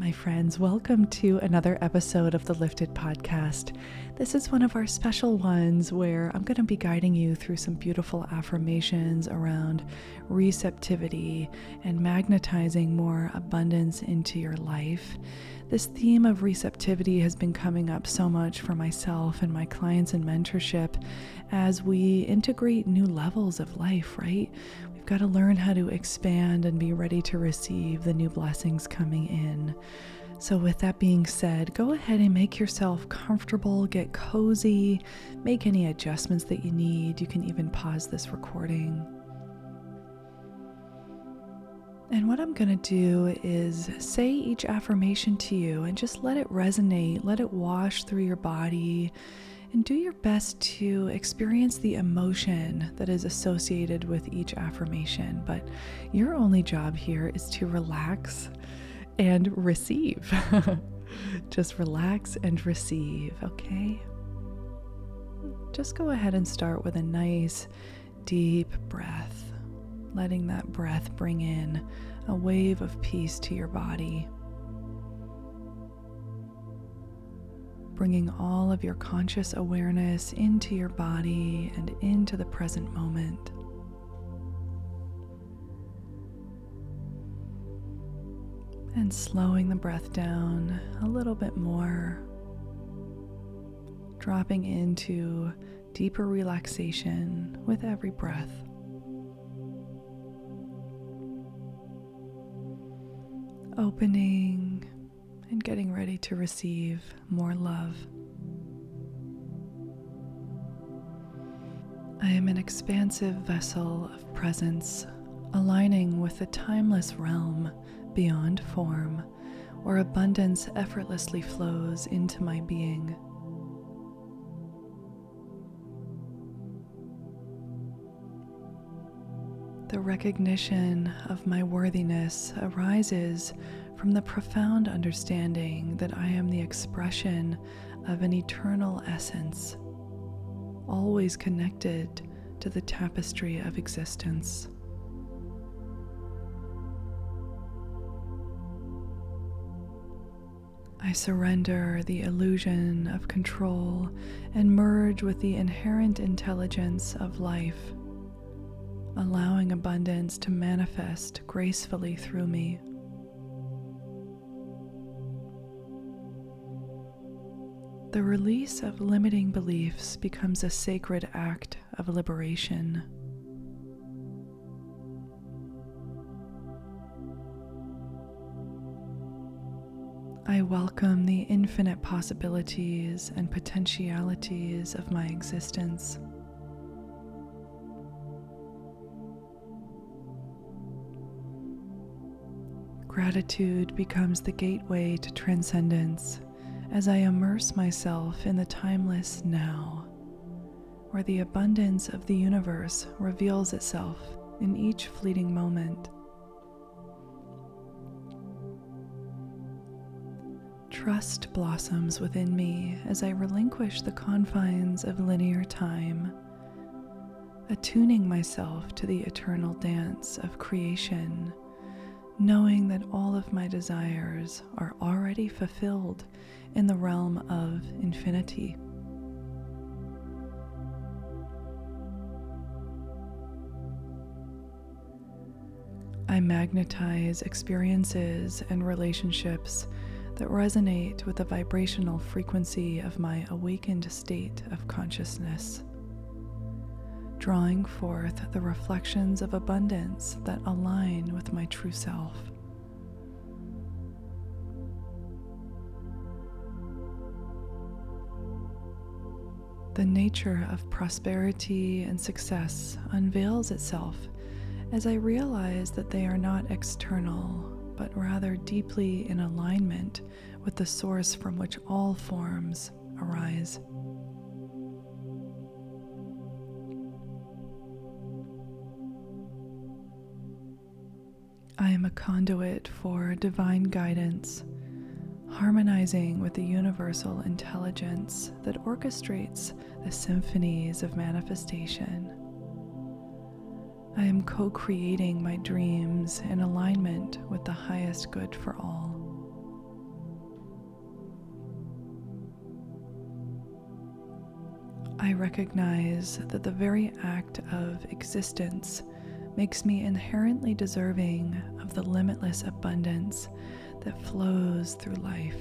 my friends. Welcome to another episode of the Lifted Podcast. This is one of our special ones where I'm going to be guiding you through some beautiful affirmations around receptivity and magnetizing more abundance into your life. This theme of receptivity has been coming up so much for myself and my clients in mentorship as we integrate new levels of life, right? We've got to learn how to expand and be ready to receive the new blessings coming in. So, with that being said, go ahead and make yourself comfortable, get cozy, make any adjustments that you need. You can even pause this recording. And what I'm going to do is say each affirmation to you and just let it resonate, let it wash through your body and do your best to experience the emotion that is associated with each affirmation. But your only job here is to relax and receive. Just relax and receive, okay? Just go ahead and start with a nice, deep breath, letting that breath bring in a wave of peace to your body. Bringing all of your conscious awareness into your body and into the present moment. And slowing the breath down a little bit more, dropping into deeper relaxation with every breath. Opening and getting ready to receive more love. I am an expansive vessel of presence, aligning with the timeless realm beyond form, where abundance effortlessly flows into my being. The recognition of my worthiness arises from the profound understanding that I am the expression of an eternal essence, always connected to the tapestry of existence. I surrender the illusion of control and merge with the inherent intelligence of life, allowing abundance to manifest gracefully through me. The release of limiting beliefs becomes a sacred act of liberation. I welcome the infinite possibilities and potentialities of my existence. Gratitude becomes the gateway to transcendence as I immerse myself in the timeless now, where the abundance of the universe reveals itself in each fleeting moment. Trust blossoms within me as I relinquish the confines of linear time, attuning myself to the eternal dance of creation knowing that all of my desires are already fulfilled in the realm of infinity. I magnetize experiences and relationships that resonate with the vibrational frequency of my awakened state of consciousness drawing forth the reflections of abundance that align with my true self. The nature of prosperity and success unveils itself as I realize that they are not external, but rather deeply in alignment with the source from which all forms arise. I am a conduit for divine guidance, harmonizing with the universal intelligence that orchestrates the symphonies of manifestation. I am co creating my dreams in alignment with the highest good for all. I recognize that the very act of existence makes me inherently deserving of the limitless abundance that flows through life.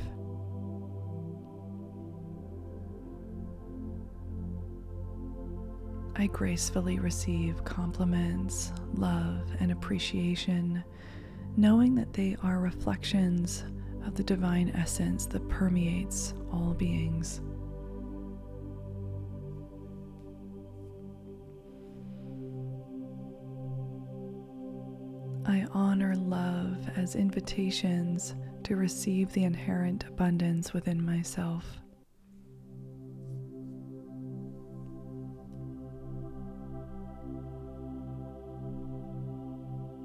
I gracefully receive compliments, love, and appreciation, knowing that they are reflections of the divine essence that permeates all beings. I honor love as invitations to receive the inherent abundance within myself.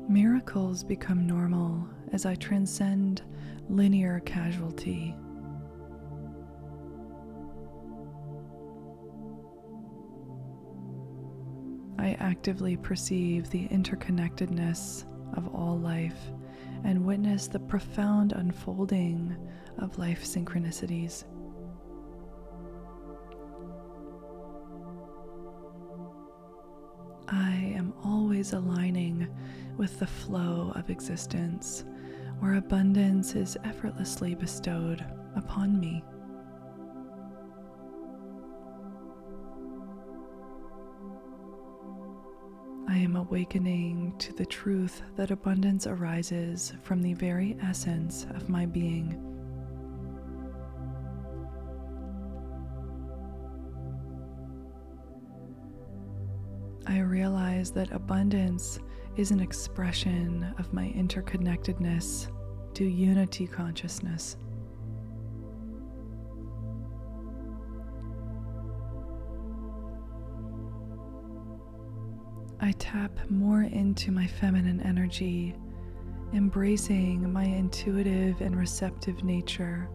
Miracles become normal as I transcend linear casualty. I actively perceive the interconnectedness of all life and witness the profound unfolding of life synchronicities. I am always aligning with the flow of existence, where abundance is effortlessly bestowed upon me. I am awakening to the truth that abundance arises from the very essence of my being. I realize that abundance is an expression of my interconnectedness to unity consciousness. I tap more into my feminine energy, embracing my intuitive and receptive nature.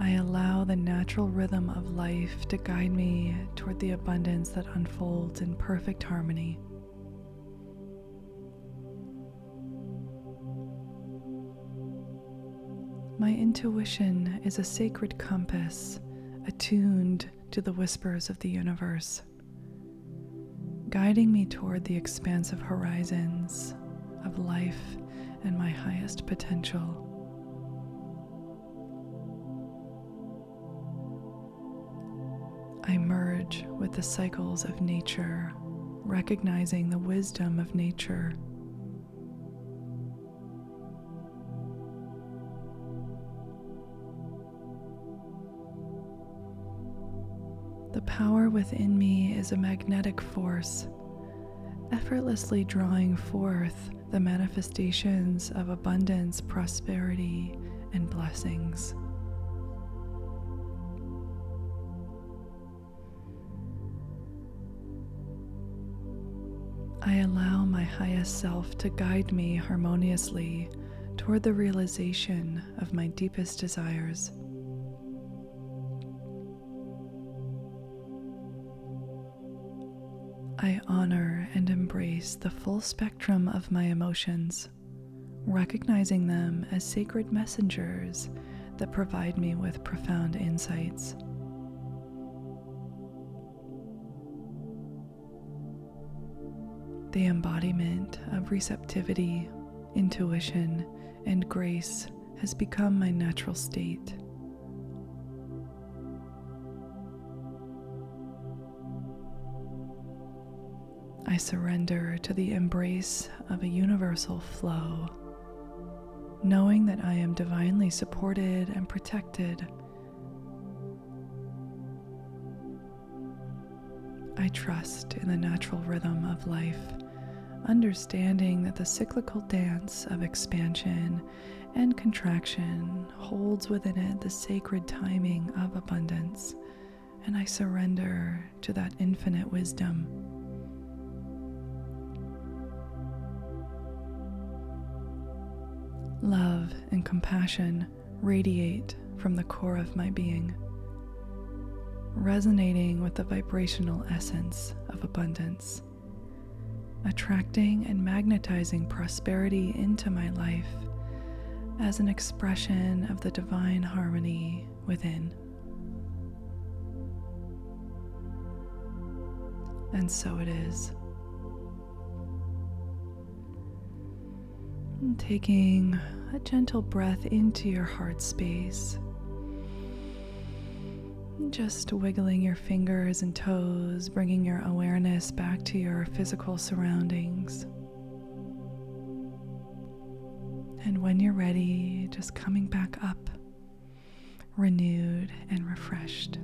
I allow the natural rhythm of life to guide me toward the abundance that unfolds in perfect harmony. My intuition is a sacred compass attuned to the whispers of the universe, guiding me toward the expansive horizons of life and my highest potential. I merge with the cycles of nature, recognizing the wisdom of nature. Power within me is a magnetic force, effortlessly drawing forth the manifestations of abundance, prosperity, and blessings. I allow my highest self to guide me harmoniously toward the realization of my deepest desires. I honor and embrace the full spectrum of my emotions, recognizing them as sacred messengers that provide me with profound insights. The embodiment of receptivity, intuition, and grace has become my natural state. I surrender to the embrace of a universal flow, knowing that I am divinely supported and protected. I trust in the natural rhythm of life understanding that the cyclical dance of expansion and contraction holds within it the sacred timing of abundance, and I surrender to that infinite wisdom. Love and compassion radiate from the core of my being, resonating with the vibrational essence of abundance, attracting and magnetizing prosperity into my life as an expression of the divine harmony within. And so it is. And taking a gentle breath into your heart space. Just wiggling your fingers and toes, bringing your awareness back to your physical surroundings. And when you're ready, just coming back up, renewed and refreshed.